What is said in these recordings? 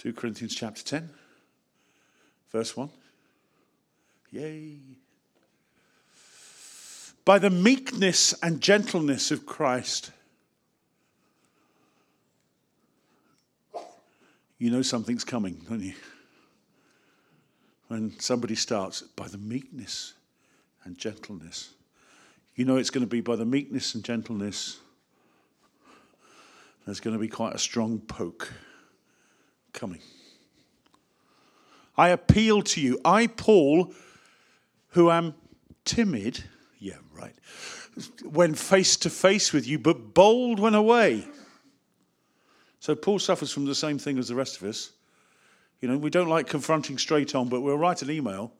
2 Corinthians chapter 10, verse 1. Yay. By the meekness and gentleness of Christ, you know something's coming, don't you? When somebody starts, by the meekness and gentleness, you know it's going to be by the meekness and gentleness, there's going to be quite a strong poke coming. I appeal to you. I, Paul, who am timid, yeah, right, when face to face with you, but bold when away. So Paul suffers from the same thing as the rest of us. You know, we don't like confronting straight on, but we'll write an email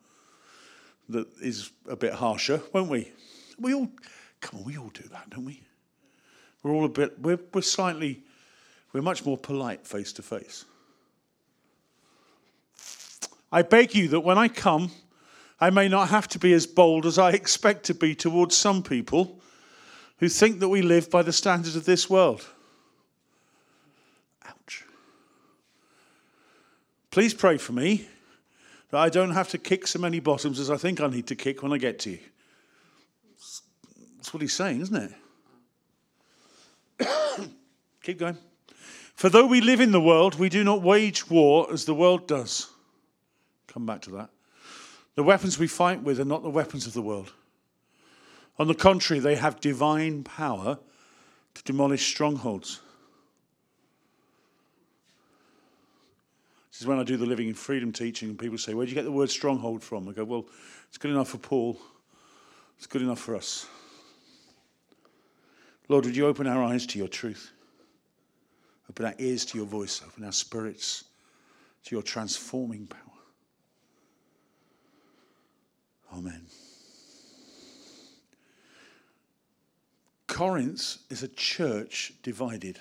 that is a bit harsher, won't we? We all, come on, we all do that, don't we? We're all a bit, we're, we're slightly, we're much more polite face to face. I beg you that when I come, I may not have to be as bold as I expect to be towards some people who think that we live by the standards of this world. Ouch. Please pray for me that I don't have to kick so many bottoms as I think I need to kick when I get to you. That's what he's saying, isn't it? Keep going. For though we live in the world, we do not wage war as the world does. Come back to that. The weapons we fight with are not the weapons of the world. On the contrary, they have divine power to demolish strongholds. This is when I do the Living in Freedom teaching, and people say, Where do you get the word stronghold from? I go, Well, it's good enough for Paul, it's good enough for us. Lord, would you open our eyes to your truth? Open our ears to your voice, open our spirits to your transforming power. Amen. Corinth is a church divided.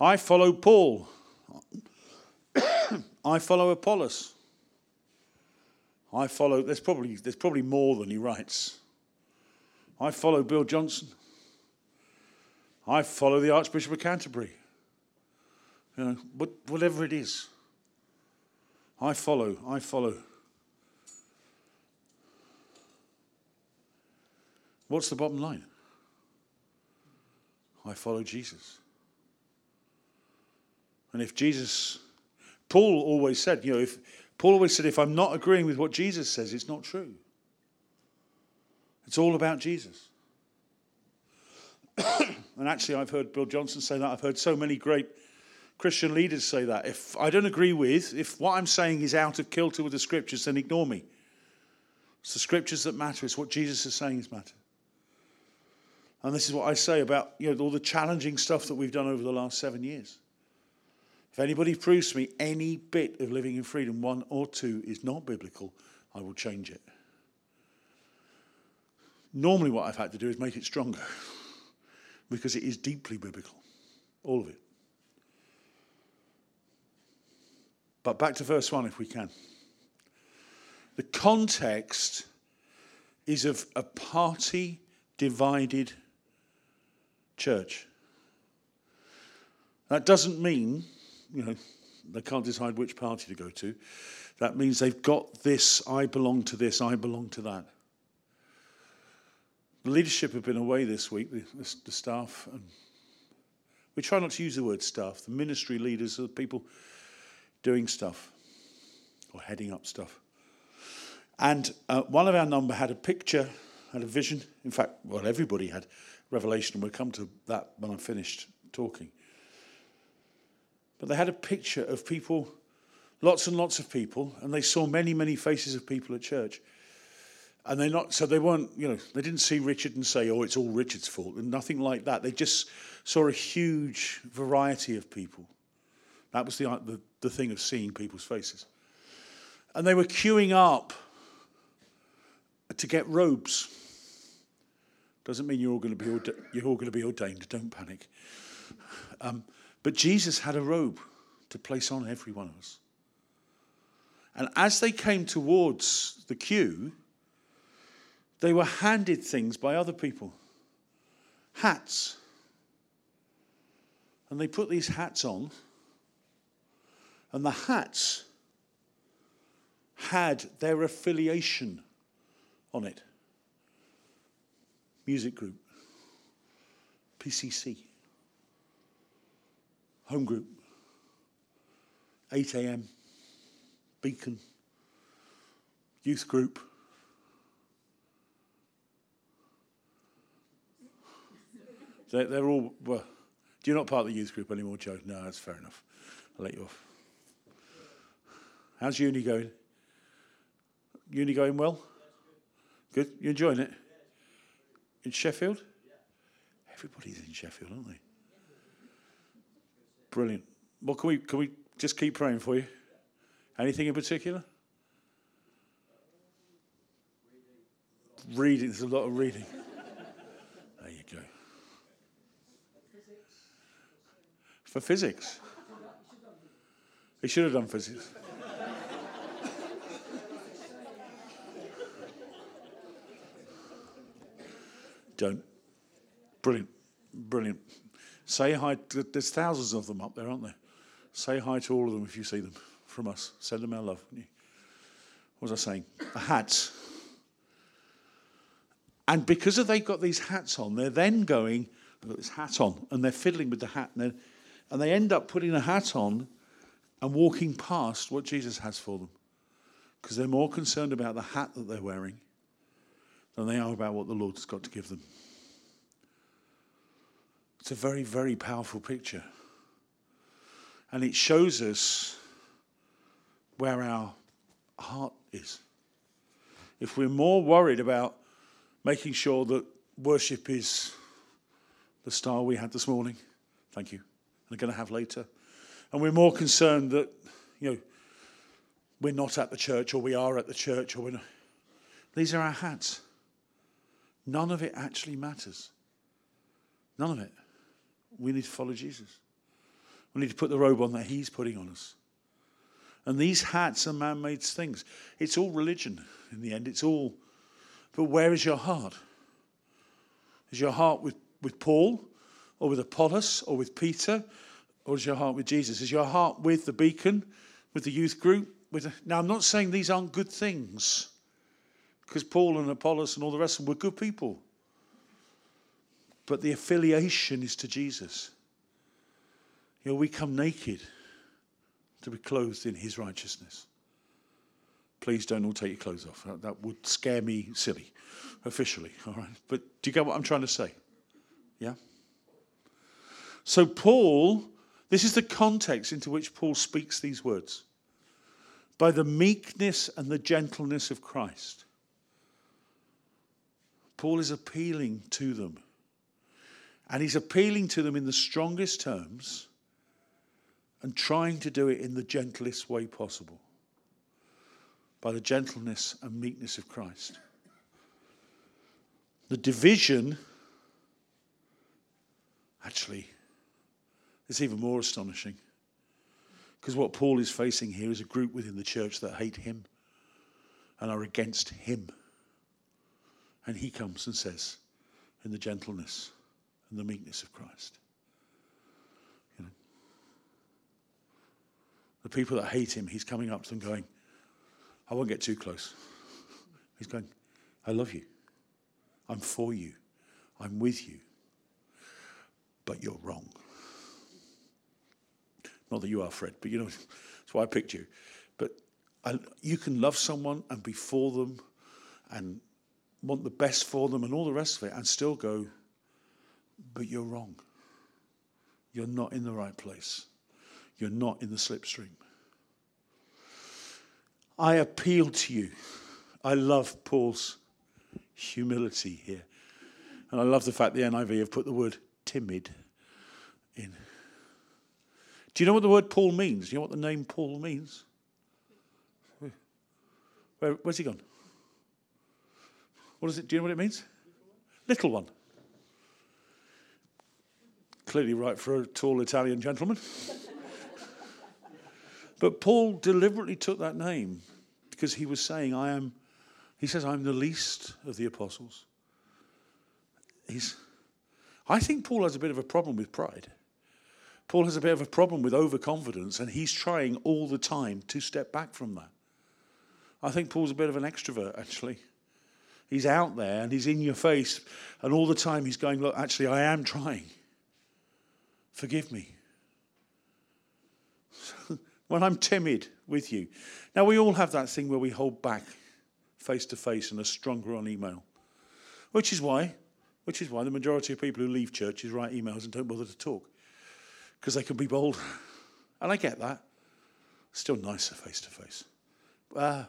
I follow Paul. I follow Apollos. I follow, there's probably, there's probably more than he writes. I follow Bill Johnson. I follow the Archbishop of Canterbury. You know, whatever it is, I follow, I follow. What's the bottom line? I follow Jesus. And if Jesus, Paul always said, you know, if Paul always said, if I'm not agreeing with what Jesus says, it's not true. It's all about Jesus. and actually, I've heard Bill Johnson say that. I've heard so many great Christian leaders say that. If I don't agree with, if what I'm saying is out of kilter with the scriptures, then ignore me. It's the scriptures that matter. It's what Jesus is saying is matter. And this is what I say about you know, all the challenging stuff that we've done over the last seven years. If anybody proves to me any bit of living in freedom, one or two, is not biblical, I will change it. Normally, what I've had to do is make it stronger because it is deeply biblical, all of it. But back to verse 1 if we can. The context is of a party divided church. That doesn't mean, you know, they can't decide which party to go to. That means they've got this, I belong to this, I belong to that. The leadership have been away this week, the, the staff. And we try not to use the word staff. The ministry leaders are the people doing stuff or heading up stuff. And uh, one of our number had a picture, had a vision. In fact, well, everybody had Revelation, and we'll come to that when I'm finished talking. But they had a picture of people, lots and lots of people, and they saw many, many faces of people at church. And they not so they weren't, you know, they didn't see Richard and say, "Oh, it's all Richard's fault," and nothing like that. They just saw a huge variety of people. That was the uh, the, the thing of seeing people's faces, and they were queuing up to get robes. Doesn't mean you're all going to be orda- you're all going to be ordained. Don't panic. Um, but Jesus had a robe to place on every one of us. And as they came towards the queue, they were handed things by other people hats. And they put these hats on. And the hats had their affiliation on it music group, PCC, home group, 8 a.m., beacon, youth group. They're, they're all, well, do you're not part of the youth group anymore, Joe. No, that's fair enough. I'll let you off. How's uni going? Uni going well? Good. You enjoying it? In Sheffield? Everybody's in Sheffield, aren't they? Brilliant. Well, can we can we just keep praying for you? Anything in particular? Reading. There's a lot of reading. There you go. For physics. He should have done physics. Don't. Brilliant. Brilliant. Say hi. There's thousands of them up there, aren't there? Say hi to all of them if you see them from us. Send them our love. What was I saying? The hats. And because they've got these hats on, they're then going, they've got this hat on, and they're fiddling with the hat, and, and they end up putting a hat on and walking past what Jesus has for them. Because they're more concerned about the hat that they're wearing than they are about what the Lord's got to give them. It's a very, very powerful picture. And it shows us where our heart is. If we're more worried about making sure that worship is the style we had this morning, thank you, and are going to have later, and we're more concerned that, you know, we're not at the church or we are at the church or we're not. These are our hats. None of it actually matters. None of it. We need to follow Jesus. We need to put the robe on that He's putting on us. And these hats are man made things. It's all religion in the end. It's all. But where is your heart? Is your heart with, with Paul or with Apollos or with Peter? Or is your heart with Jesus? Is your heart with the beacon, with the youth group? With now, I'm not saying these aren't good things because Paul and Apollos and all the rest of them were good people. But the affiliation is to Jesus. You know, we come naked to be clothed in his righteousness. Please don't all take your clothes off. That would scare me silly, officially. All right. But do you get what I'm trying to say? Yeah? So, Paul, this is the context into which Paul speaks these words. By the meekness and the gentleness of Christ. Paul is appealing to them. And he's appealing to them in the strongest terms and trying to do it in the gentlest way possible by the gentleness and meekness of Christ. The division, actually, is even more astonishing because what Paul is facing here is a group within the church that hate him and are against him. And he comes and says, in the gentleness and the meekness of Christ. You know, the people that hate him, he's coming up to them going, I won't get too close. He's going, I love you. I'm for you. I'm with you. But you're wrong. Not that you are, Fred, but you know, that's why I picked you. But I, you can love someone and be for them and want the best for them and all the rest of it and still go, but you're wrong. You're not in the right place. You're not in the slipstream. I appeal to you. I love Paul's humility here. And I love the fact the NIV have put the word timid in. Do you know what the word Paul means? Do you know what the name Paul means? Where, where's he gone? What is it? Do you know what it means? Little one. Clearly right for a tall Italian gentleman. but Paul deliberately took that name because he was saying, I am, he says, I'm the least of the apostles. He's, I think Paul has a bit of a problem with pride Paul has a bit of a problem with overconfidence, and he's trying all the time to step back from that. I think Paul's a bit of an extrovert, actually. He's out there and he's in your face, and all the time he's going, Look, actually, I am trying. Forgive me. when I'm timid with you. Now, we all have that thing where we hold back face to face and are stronger on email, which is why. Which is why the majority of people who leave churches write emails and don't bother to talk because they can be bold. And I get that. Still nicer face to face. Uh,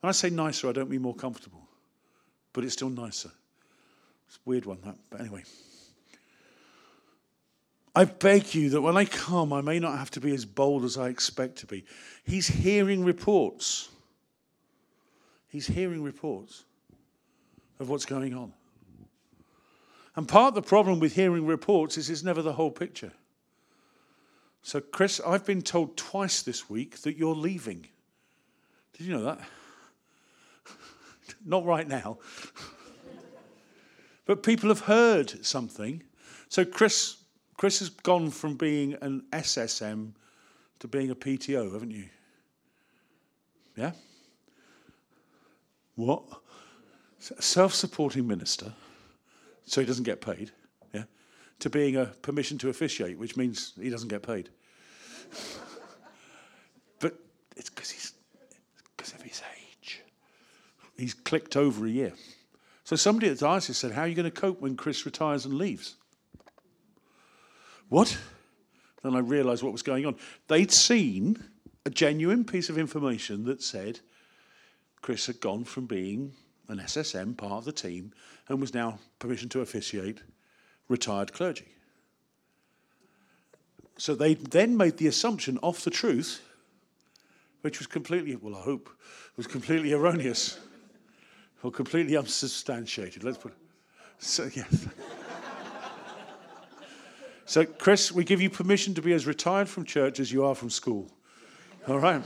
when I say nicer, I don't mean more comfortable, but it's still nicer. It's a weird one, that. But anyway. I beg you that when I come, I may not have to be as bold as I expect to be. He's hearing reports. He's hearing reports of what's going on. And part of the problem with hearing reports is it's never the whole picture. So, Chris, I've been told twice this week that you're leaving. Did you know that? Not right now. but people have heard something. So, Chris, Chris has gone from being an SSM to being a PTO, haven't you? Yeah? What? Self supporting minister, so he doesn't get paid yeah? to being a permission to officiate, which means he doesn't get paid. but it's because he's because of his age. He's clicked over a year. So somebody at the diocese said, "How are you going to cope when Chris retires and leaves?" What? Then I realised what was going on. They'd seen a genuine piece of information that said Chris had gone from being an SSM, part of the team, and was now permission to officiate retired clergy. So they then made the assumption off the truth, which was completely, well, I hope, was completely erroneous or completely unsubstantiated. Let's put so yes. so Chris, we give you permission to be as retired from church as you are from school. All right.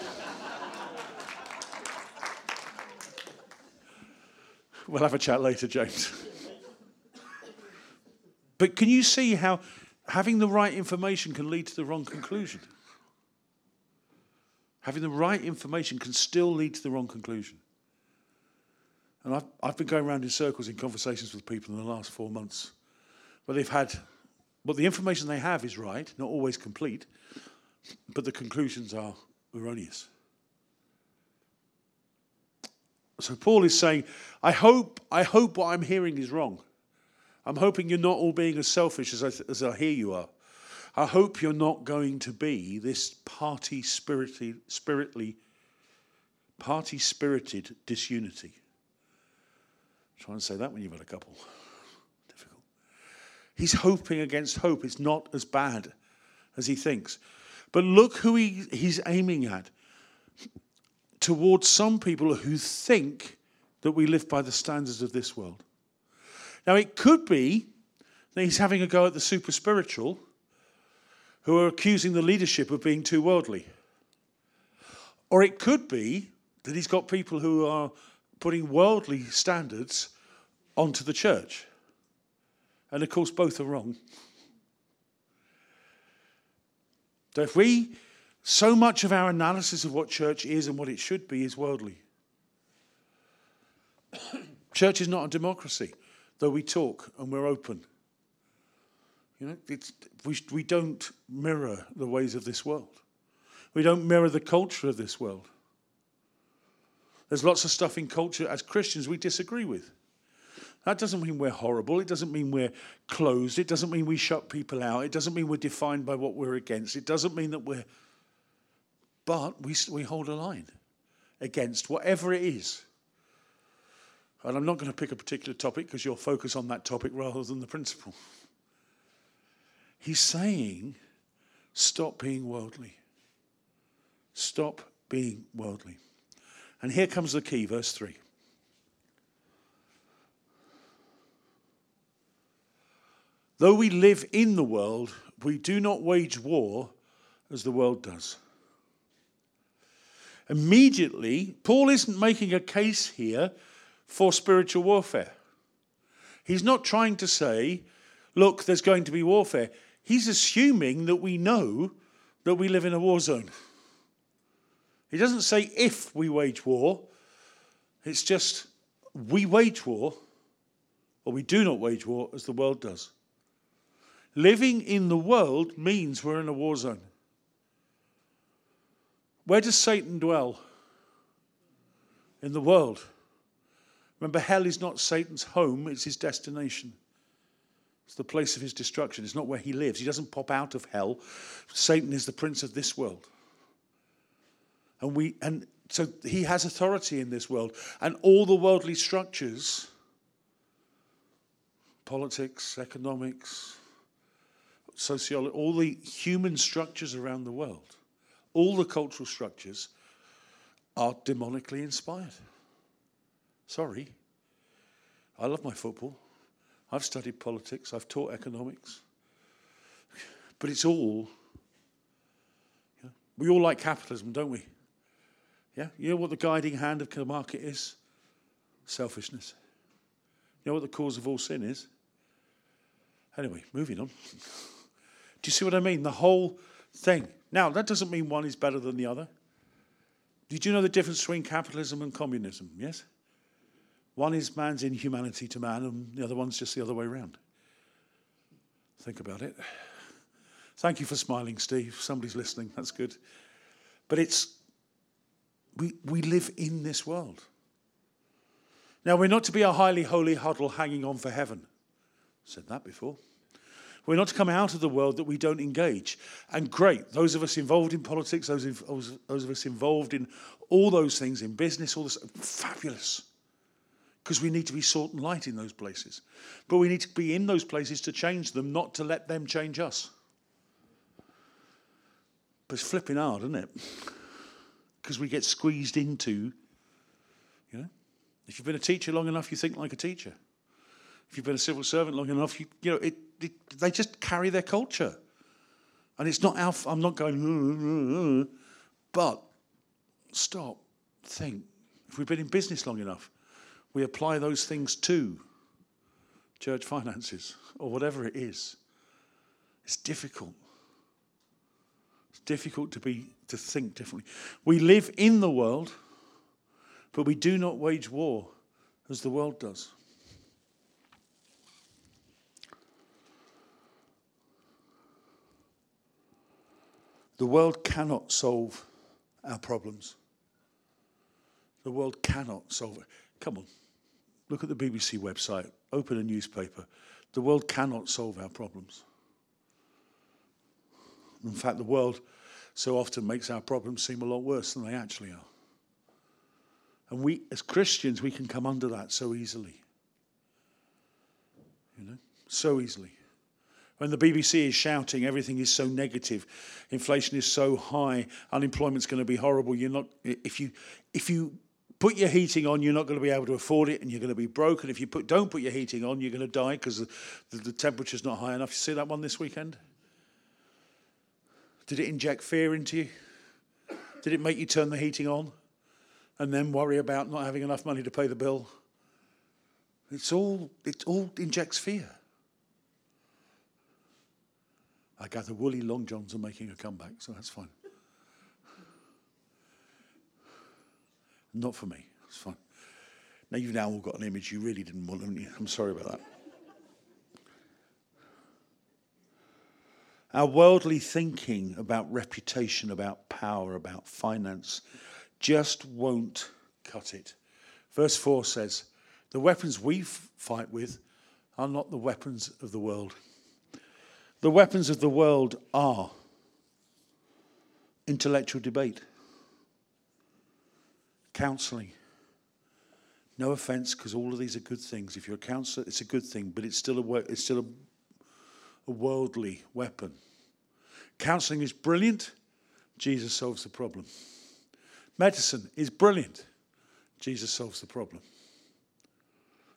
we'll have a chat later, James. But can you see how having the right information can lead to the wrong conclusion? Having the right information can still lead to the wrong conclusion. And I've, I've been going around in circles in conversations with people in the last four months where they've had, but the information they have is right, not always complete, but the conclusions are erroneous. So Paul is saying, I hope, I hope what I'm hearing is wrong. I'm hoping you're not all being as selfish as I, as I hear you are. I hope you're not going to be this party spirited, spiritly, party spirited disunity. Try and say that when you've had a couple. Difficult. He's hoping against hope. It's not as bad as he thinks. But look who he, he's aiming at. Towards some people who think that we live by the standards of this world. Now, it could be that he's having a go at the super spiritual who are accusing the leadership of being too worldly. Or it could be that he's got people who are putting worldly standards onto the church. And of course, both are wrong. So if we, so much of our analysis of what church is and what it should be is worldly. church is not a democracy though we talk and we're open. You know, it's, we, we don't mirror the ways of this world. We don't mirror the culture of this world. There's lots of stuff in culture as Christians we disagree with. That doesn't mean we're horrible. It doesn't mean we're closed. It doesn't mean we shut people out. It doesn't mean we're defined by what we're against. It doesn't mean that we're. But we, we hold a line against whatever it is. And I'm not going to pick a particular topic because you'll focus on that topic rather than the principle. He's saying, stop being worldly. Stop being worldly. And here comes the key, verse 3. Though we live in the world, we do not wage war as the world does. Immediately, Paul isn't making a case here for spiritual warfare. He's not trying to say, look, there's going to be warfare. he's assuming that we know that we live in a war zone. He doesn't say if we wage war, it's just we wage war, or we do not wage war as the world does. Living in the world means we're in a war zone. Where does Satan dwell? In the world. Remember, hell is not Satan's home, it's his destination. It's the place of his destruction. It's not where he lives. He doesn't pop out of hell. Satan is the prince of this world. And we and so he has authority in this world. And all the worldly structures, politics, economics, sociology, all the human structures around the world, all the cultural structures are demonically inspired. Sorry. I love my football. I've studied politics. I've taught economics. But it's all, you know, we all like capitalism, don't we? Yeah? You know what the guiding hand of the market is? Selfishness. You know what the cause of all sin is? Anyway, moving on. Do you see what I mean? The whole thing. Now, that doesn't mean one is better than the other. Did you know the difference between capitalism and communism? Yes? One is man's inhumanity to man, and the other one's just the other way around. Think about it. Thank you for smiling, Steve. Somebody's listening. That's good. But it's, we, we live in this world. Now, we're not to be a highly holy huddle hanging on for heaven. Said that before. We're not to come out of the world that we don't engage. And great, those of us involved in politics, those, those of us involved in all those things, in business, all this, fabulous. Because we need to be salt and light in those places. But we need to be in those places to change them, not to let them change us. But it's flipping hard, isn't it? Because we get squeezed into, you know, if you've been a teacher long enough, you think like a teacher. If you've been a civil servant long enough, you, you know, it, they just carry their culture. And it's not our, I'm not going, but stop, think. If we've been in business long enough, we apply those things to church finances or whatever it is. It's difficult. It's difficult to be to think differently. We live in the world, but we do not wage war as the world does. The world cannot solve our problems. The world cannot solve it. Come on, look at the BBC website, open a newspaper. The world cannot solve our problems. In fact, the world so often makes our problems seem a lot worse than they actually are. And we, as Christians, we can come under that so easily. You know, so easily. When the BBC is shouting everything is so negative, inflation is so high, unemployment's going to be horrible. You're not if you if you put your heating on, you're not going to be able to afford it, and you're going to be broken. If you put don't put your heating on, you're going to die because the, the, the temperature's not high enough. You see that one this weekend? Did it inject fear into you? Did it make you turn the heating on and then worry about not having enough money to pay the bill? It's all it all injects fear. I gather woolly long johns are making a comeback, so that's fine. Not for me. It's fine. Now you've now all got an image you really didn't want, haven't you? I'm sorry about that. Our worldly thinking about reputation, about power, about finance just won't cut it. Verse 4 says, The weapons we fight with are not the weapons of the world. The weapons of the world are intellectual debate, counseling. No offense, because all of these are good things. If you're a counselor, it's a good thing, but it's still a, it's still a, a worldly weapon. Counseling is brilliant. Jesus solves the problem. Medicine is brilliant. Jesus solves the problem.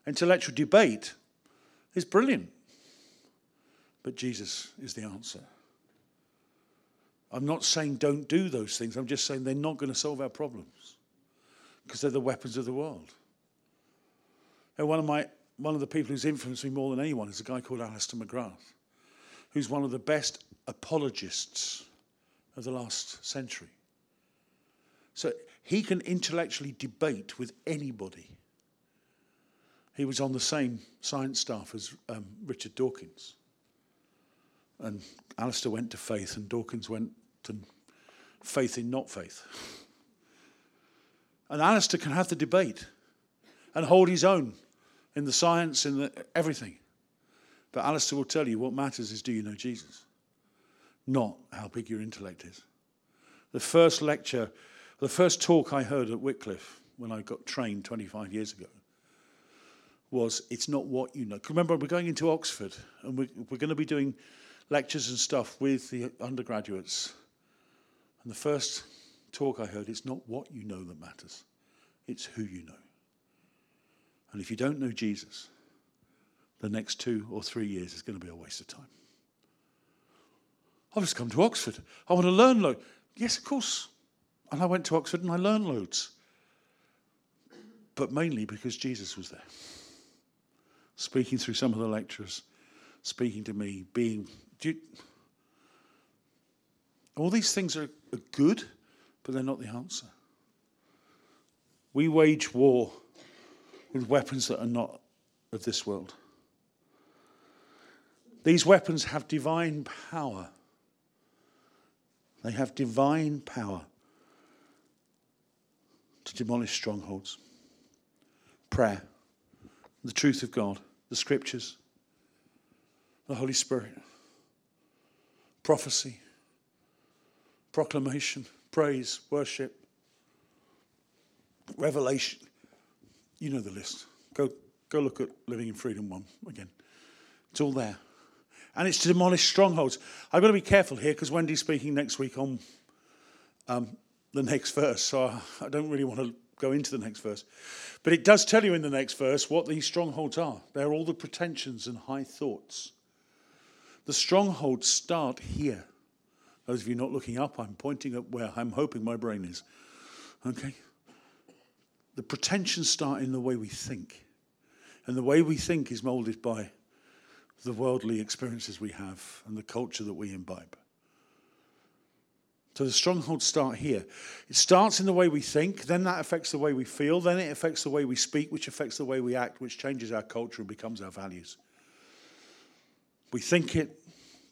Intellectual debate is brilliant. But Jesus is the answer. I'm not saying don't do those things. I'm just saying they're not going to solve our problems because they're the weapons of the world. And one of my one of the people who's influenced me more than anyone is a guy called Alister McGrath, who's one of the best apologists of the last century. So he can intellectually debate with anybody. He was on the same science staff as um, Richard Dawkins. And Alister went to faith, and Dawkins went to faith in not faith. And Alister can have the debate and hold his own in the science, in the, everything. But Alister will tell you what matters is do you know Jesus? Not how big your intellect is. The first lecture, the first talk I heard at Wycliffe when I got trained 25 years ago was it's not what you know. Remember, we're going into Oxford and we're, we're going to be doing lectures and stuff with the undergraduates. And the first talk I heard, it's not what you know that matters, it's who you know. And if you don't know Jesus, the next two or three years is going to be a waste of time. I've just come to Oxford. I want to learn loads. Yes, of course. And I went to Oxford and I learned loads. But mainly because Jesus was there speaking through some of the lecturers, speaking to me, being. You, all these things are, are good, but they're not the answer. We wage war with weapons that are not of this world. These weapons have divine power. They have divine power to demolish strongholds. Prayer the truth of God, the scriptures, the Holy Spirit, prophecy, proclamation, praise, worship, revelation. You know the list. Go, go look at Living in Freedom 1 again. It's all there. And it's to demolish strongholds. I've got to be careful here because Wendy's speaking next week on um, the next verse, so I don't really want to go into the next verse. But it does tell you in the next verse what these strongholds are. They're all the pretensions and high thoughts. The strongholds start here. Those of you not looking up, I'm pointing at where I'm hoping my brain is. Okay? The pretensions start in the way we think. And the way we think is molded by the worldly experiences we have and the culture that we imbibe. So the strongholds start here. It starts in the way we think, then that affects the way we feel, then it affects the way we speak, which affects the way we act, which changes our culture and becomes our values. We think it,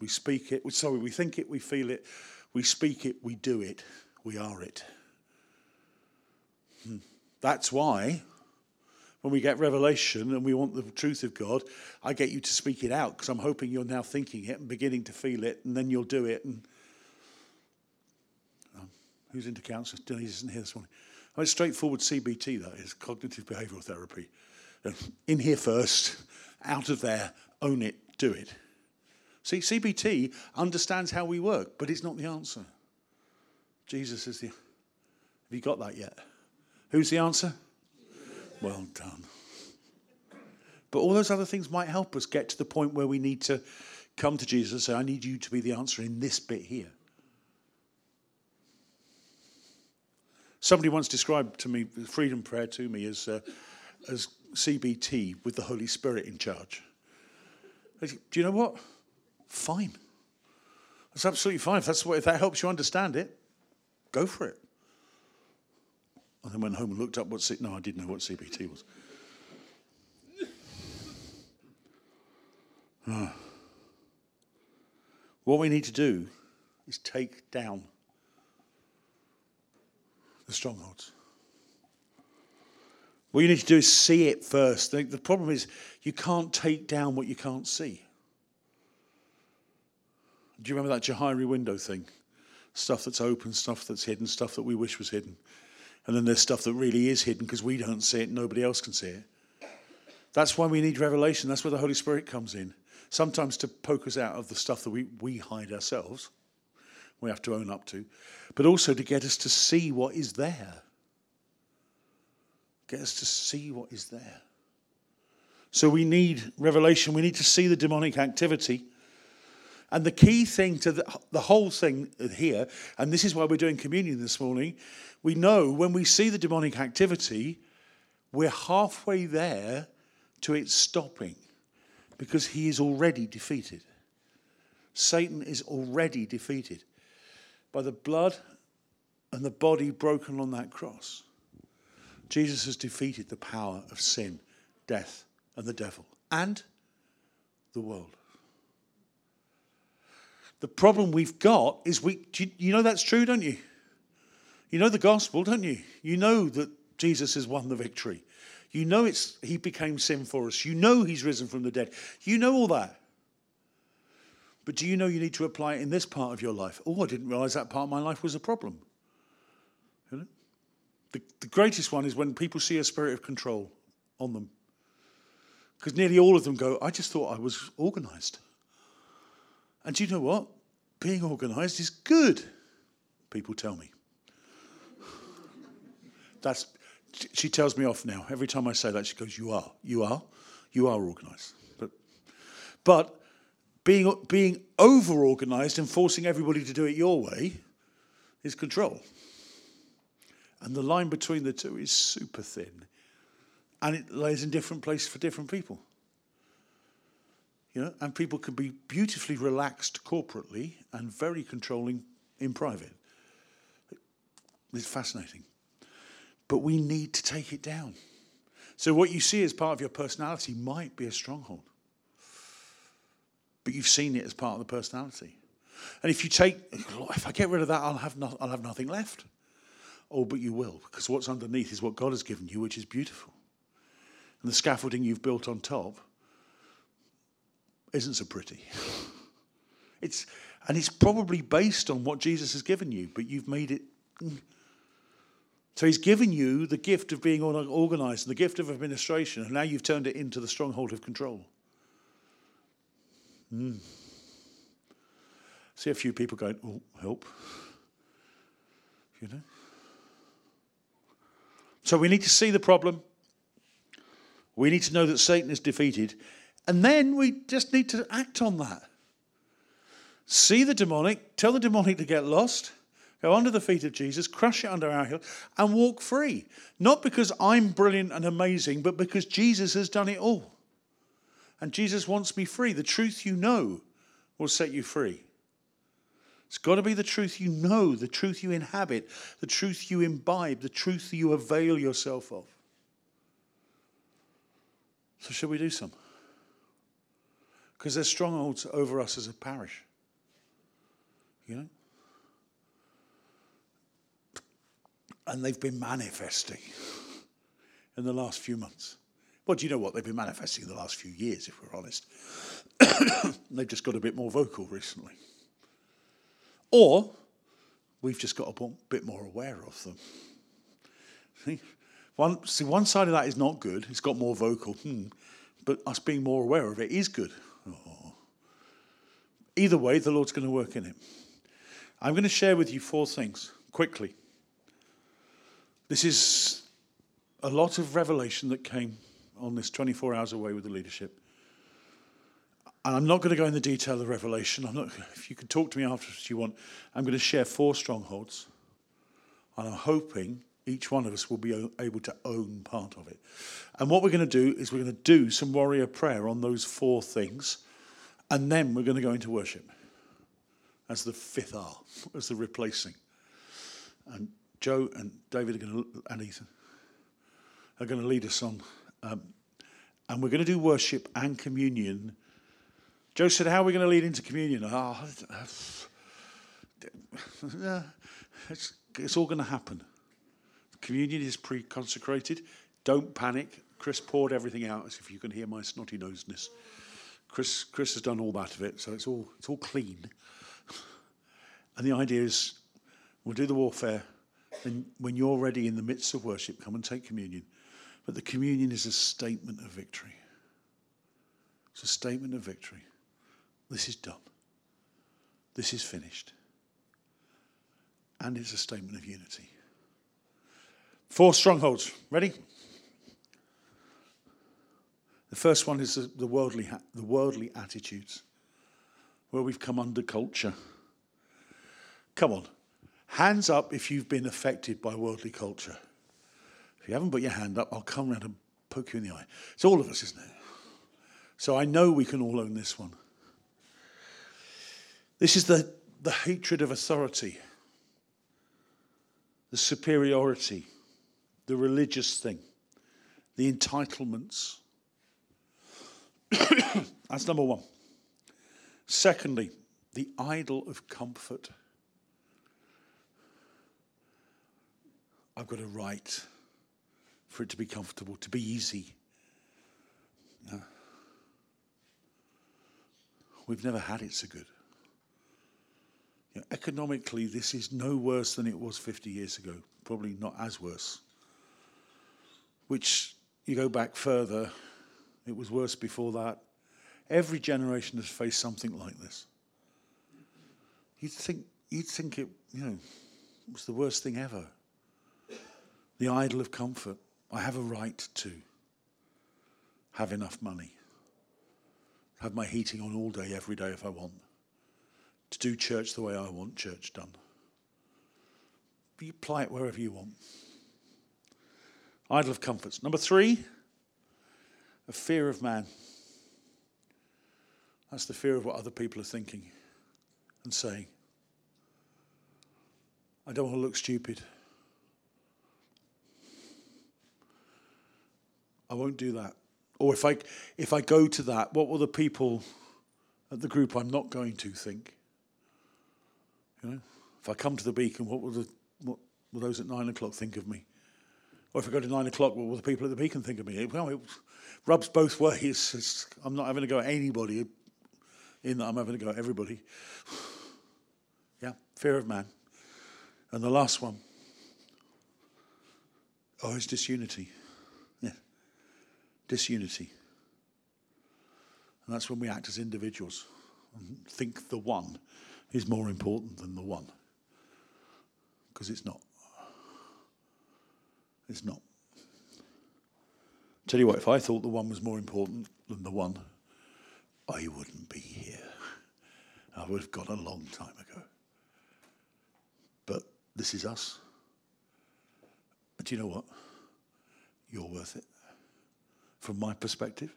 we speak it. Sorry, we think it, we feel it, we speak it, we do it, we are it. Hmm. That's why when we get revelation and we want the truth of God, I get you to speak it out because I'm hoping you're now thinking it and beginning to feel it, and then you'll do it. And who's into counselling? Denise isn't here this morning. I mean, straightforward CBT, that is, cognitive behavioural therapy. In here first, out of there, own it, do it. See, CBT understands how we work, but it's not the answer. Jesus is the. Have you got that yet? Who's the answer? Well done. But all those other things might help us get to the point where we need to come to Jesus and say, I need you to be the answer in this bit here. Somebody once described to me freedom prayer to me as, uh, as CBT with the Holy Spirit in charge. Do you know what? Fine. That's absolutely fine. If, that's what, if that helps you understand it, go for it. I then went home and looked up what C- no, I didn't know what CBT was. What we need to do is take down the strongholds. What you need to do is see it first. The, the problem is you can't take down what you can't see. Do you remember that Johari window thing? Stuff that's open, stuff that's hidden, stuff that we wish was hidden. And then there's stuff that really is hidden because we don't see it, nobody else can see it. That's why we need revelation. That's where the Holy Spirit comes in. Sometimes to poke us out of the stuff that we, we hide ourselves we have to own up to, but also to get us to see what is there. Get us to see what is there. So we need revelation. We need to see the demonic activity. And the key thing to the, the, whole thing here, and this is why we're doing communion this morning, we know when we see the demonic activity, we're halfway there to it stopping because he is already defeated. Satan is already defeated by the blood and the body broken on that cross. Jesus has defeated the power of sin, death, and the devil, and the world. The problem we've got is we, you, you know that's true, don't you? You know the gospel, don't you? You know that Jesus has won the victory. You know it's he became sin for us. You know he's risen from the dead. You know all that. But do you know you need to apply it in this part of your life? Oh, I didn't realize that part of my life was a problem. You know? the, the greatest one is when people see a spirit of control on them. Because nearly all of them go, I just thought I was organized. And do you know what? Being organized is good, people tell me. That's, she tells me off now. Every time I say that, she goes, You are. You are. You are organized. But, but being, being over organized and forcing everybody to do it your way is control. And the line between the two is super thin. And it lays in different places for different people. You know, and people can be beautifully relaxed corporately and very controlling in private. It's fascinating. But we need to take it down. So, what you see as part of your personality might be a stronghold, but you've seen it as part of the personality. And if you take, if I get rid of that, I'll have, no, I'll have nothing left. Oh, but you will, because what's underneath is what God has given you, which is beautiful. And the scaffolding you've built on top isn't so pretty. It's, and it's probably based on what Jesus has given you, but you've made it. Mm. So he's given you the gift of being organized and the gift of administration, and now you've turned it into the stronghold of control. Mm. See a few people going, oh, help. You know? So we need to see the problem. We need to know that Satan is defeated. And then we just need to act on that. See the demonic, tell the demonic to get lost, go under the feet of Jesus, crush it under our heel, and walk free. Not because I'm brilliant and amazing, but because Jesus has done it all. And Jesus wants me free. The truth you know will set you free. It's got to be the truth you know, the truth you inhabit, the truth you imbibe, the truth you avail yourself of. So, shall we do some? Because there's strongholds over us as a parish. You know? And they've been manifesting in the last few months. Well, do you know what? They've been manifesting in the last few years, if we're honest. they've just got a bit more vocal recently. Or we've just got a bit more aware of them. See, one, see, one side of that is not good. It's got more vocal. Hmm. But us being more aware of it is good. Oh. Either way, the Lord's going to work in it. I'm going to share with you four things quickly. This is a lot of revelation that came on this 24 hours away with the leadership. And I'm not going to go in the detail of Revelation. I'm not, if you can talk to me after if you want, I'm going to share four strongholds. And I'm hoping each one of us will be able to own part of it. And what we're going to do is we're going to do some warrior prayer on those four things. And then we're going to go into worship as the fifth R, as the replacing. And Joe and David are going to, and Ethan are going to lead us on. Um, and we're going to do worship and communion Joe said, How are we going to lead into communion? Oh, it's, it's all going to happen. Communion is pre consecrated. Don't panic. Chris poured everything out as if you can hear my snotty nosedness. Chris, Chris has done all that of it, so it's all, it's all clean. And the idea is we'll do the warfare, and when you're ready in the midst of worship, come and take communion. But the communion is a statement of victory. It's a statement of victory. This is done. This is finished. And it's a statement of unity. Four strongholds. Ready? The first one is the, worldly, the worldly attitudes, where we've come under culture. Come on. Hands up if you've been affected by worldly culture. If you haven't put your hand up, I'll come around and poke you in the eye. It's all of us, isn't it? So I know we can all own this one. This is the, the hatred of authority, the superiority, the religious thing, the entitlements. That's number one. Secondly, the idol of comfort. I've got a right for it to be comfortable, to be easy. No. We've never had it so good. You know, economically, this is no worse than it was 50 years ago, probably not as worse. Which, you go back further, it was worse before that. Every generation has faced something like this. You'd think, you'd think it, you know, was the worst thing ever. The idol of comfort. I have a right to have enough money, have my heating on all day, every day if I want, to do church the way I want church done. You apply it wherever you want. Idol of comforts. Number three, a fear of man. That's the fear of what other people are thinking and saying. I don't want to look stupid. I won't do that. Or if I if I go to that, what will the people at the group I'm not going to think? You know, if I come to the beacon, what will the what will those at nine o'clock think of me? Or if I go to nine o'clock, what will the people at the beacon think of me? Well, it rubs both ways. It's, I'm not having to go at anybody, in that I'm having to go at everybody. yeah, fear of man. And the last one, oh, it's disunity. Yeah, disunity. And that's when we act as individuals and think the one is more important than the one. Because it's not. It's not. Tell you what, if I thought the one was more important than the one, I wouldn't be here. I would have gone a long time ago. But this is us. But do you know what? You're worth it. From my perspective.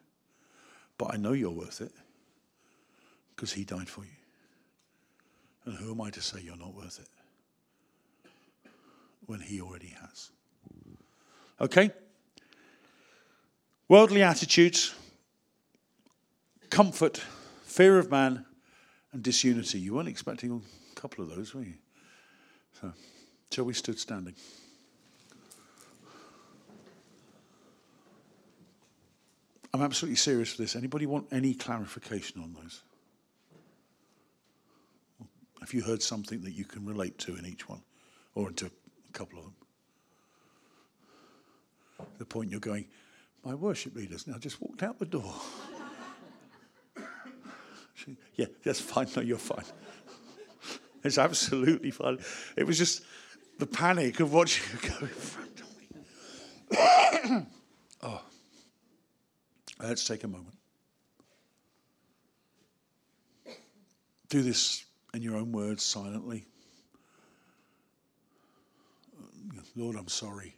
But I know you're worth it because he died for you. And who am I to say you're not worth it when he already has? Okay? Worldly attitudes, comfort, fear of man, and disunity. You weren't expecting a couple of those, were you? So, we stood standing? I'm absolutely serious for this. Anybody want any clarification on those? Have you heard something that you can relate to in each one, or into a couple of them? The point you're going, my worship leader's now just walked out the door. yeah, that's fine. No, you're fine. It's absolutely fine. It was just the panic of watching her go in front of me. oh. Let's take a moment. Do this in your own words silently. Lord, I'm sorry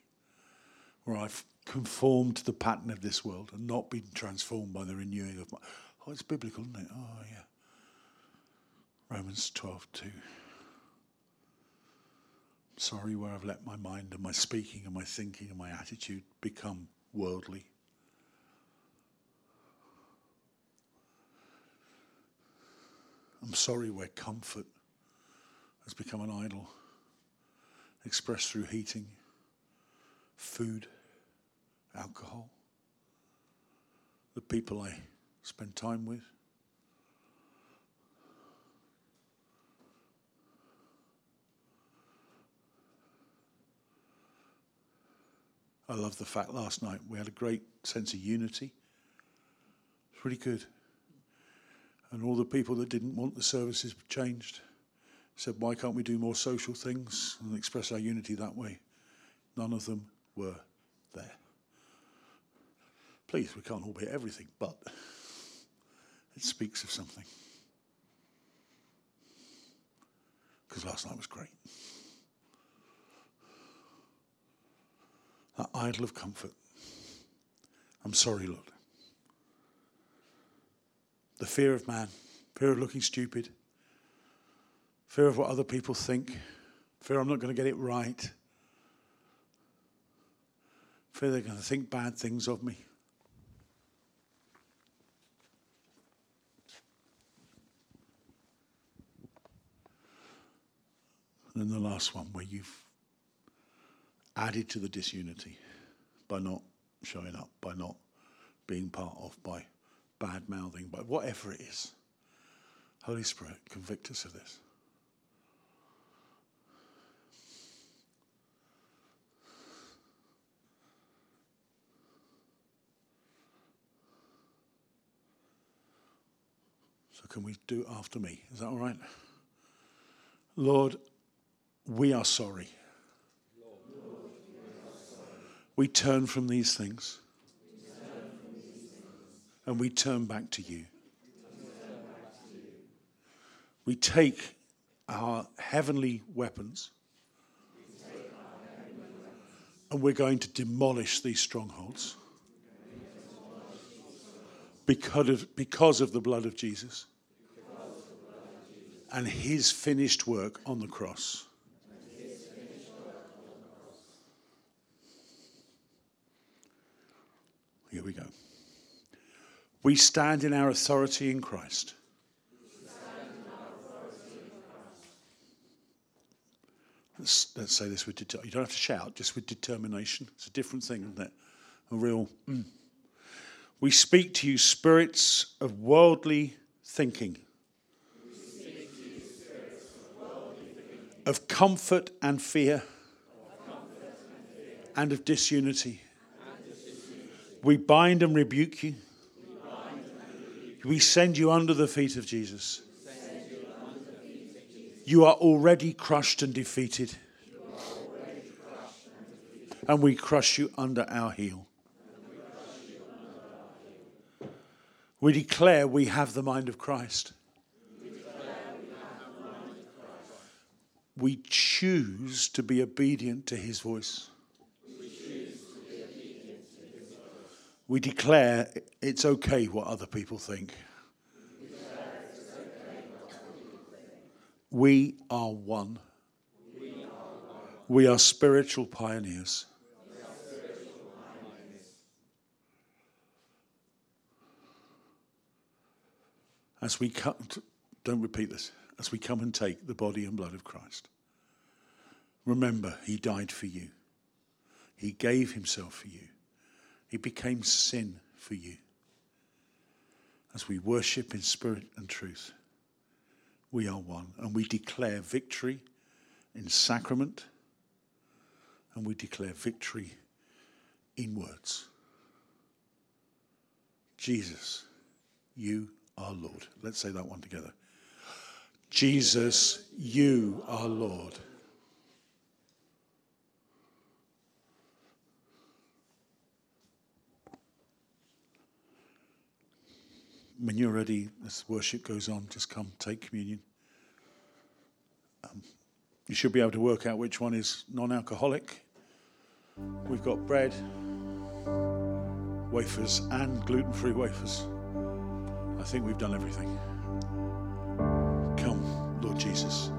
where I've conformed to the pattern of this world and not been transformed by the renewing of my. Oh, it's biblical, isn't it? Oh, yeah. Romans 12, 2. sorry where I've let my mind and my speaking and my thinking and my attitude become worldly. I'm sorry where comfort has become an idol, expressed through heating, food alcohol, the people I spend time with. I love the fact last night we had a great sense of unity. It's really good. And all the people that didn't want the services changed said, why can't we do more social things and express our unity that way? None of them were there. Please, we can't all be everything, but it speaks of something. Because last night was great. That idol of comfort. I'm sorry, Lord. The fear of man, fear of looking stupid, fear of what other people think, fear I'm not going to get it right, fear they're going to think bad things of me. And then the last one, where you've added to the disunity by not showing up, by not being part of, by bad mouthing, by whatever it is. Holy Spirit, convict us of this. So, can we do it after me? Is that all right? Lord, we are sorry. We turn from these things and we turn back to you. We take our heavenly weapons and we're going to demolish these strongholds because of, because of the blood of Jesus and his finished work on the cross. Here we go. We stand in our authority in Christ. Let's, let's say this with you don't have to shout, just with determination. It's a different thing, isn't it? A real. Mm. We speak to you, spirits of worldly thinking, of comfort and fear, and of disunity. We bind and rebuke you. We send you under the feet of Jesus. You are already crushed and defeated. And we crush you under our heel. We declare we have the mind of Christ. We choose to be obedient to his voice. We declare it's okay what other people think. We are one. We are spiritual pioneers. As we come, to, don't repeat this, as we come and take the body and blood of Christ, remember, He died for you, He gave Himself for you. He became sin for you. As we worship in spirit and truth, we are one. And we declare victory in sacrament, and we declare victory in words. Jesus, you are Lord. Let's say that one together. Jesus, you are Lord. When you're ready, as worship goes on, just come take communion. Um, you should be able to work out which one is non alcoholic. We've got bread, wafers, and gluten free wafers. I think we've done everything. Come, Lord Jesus.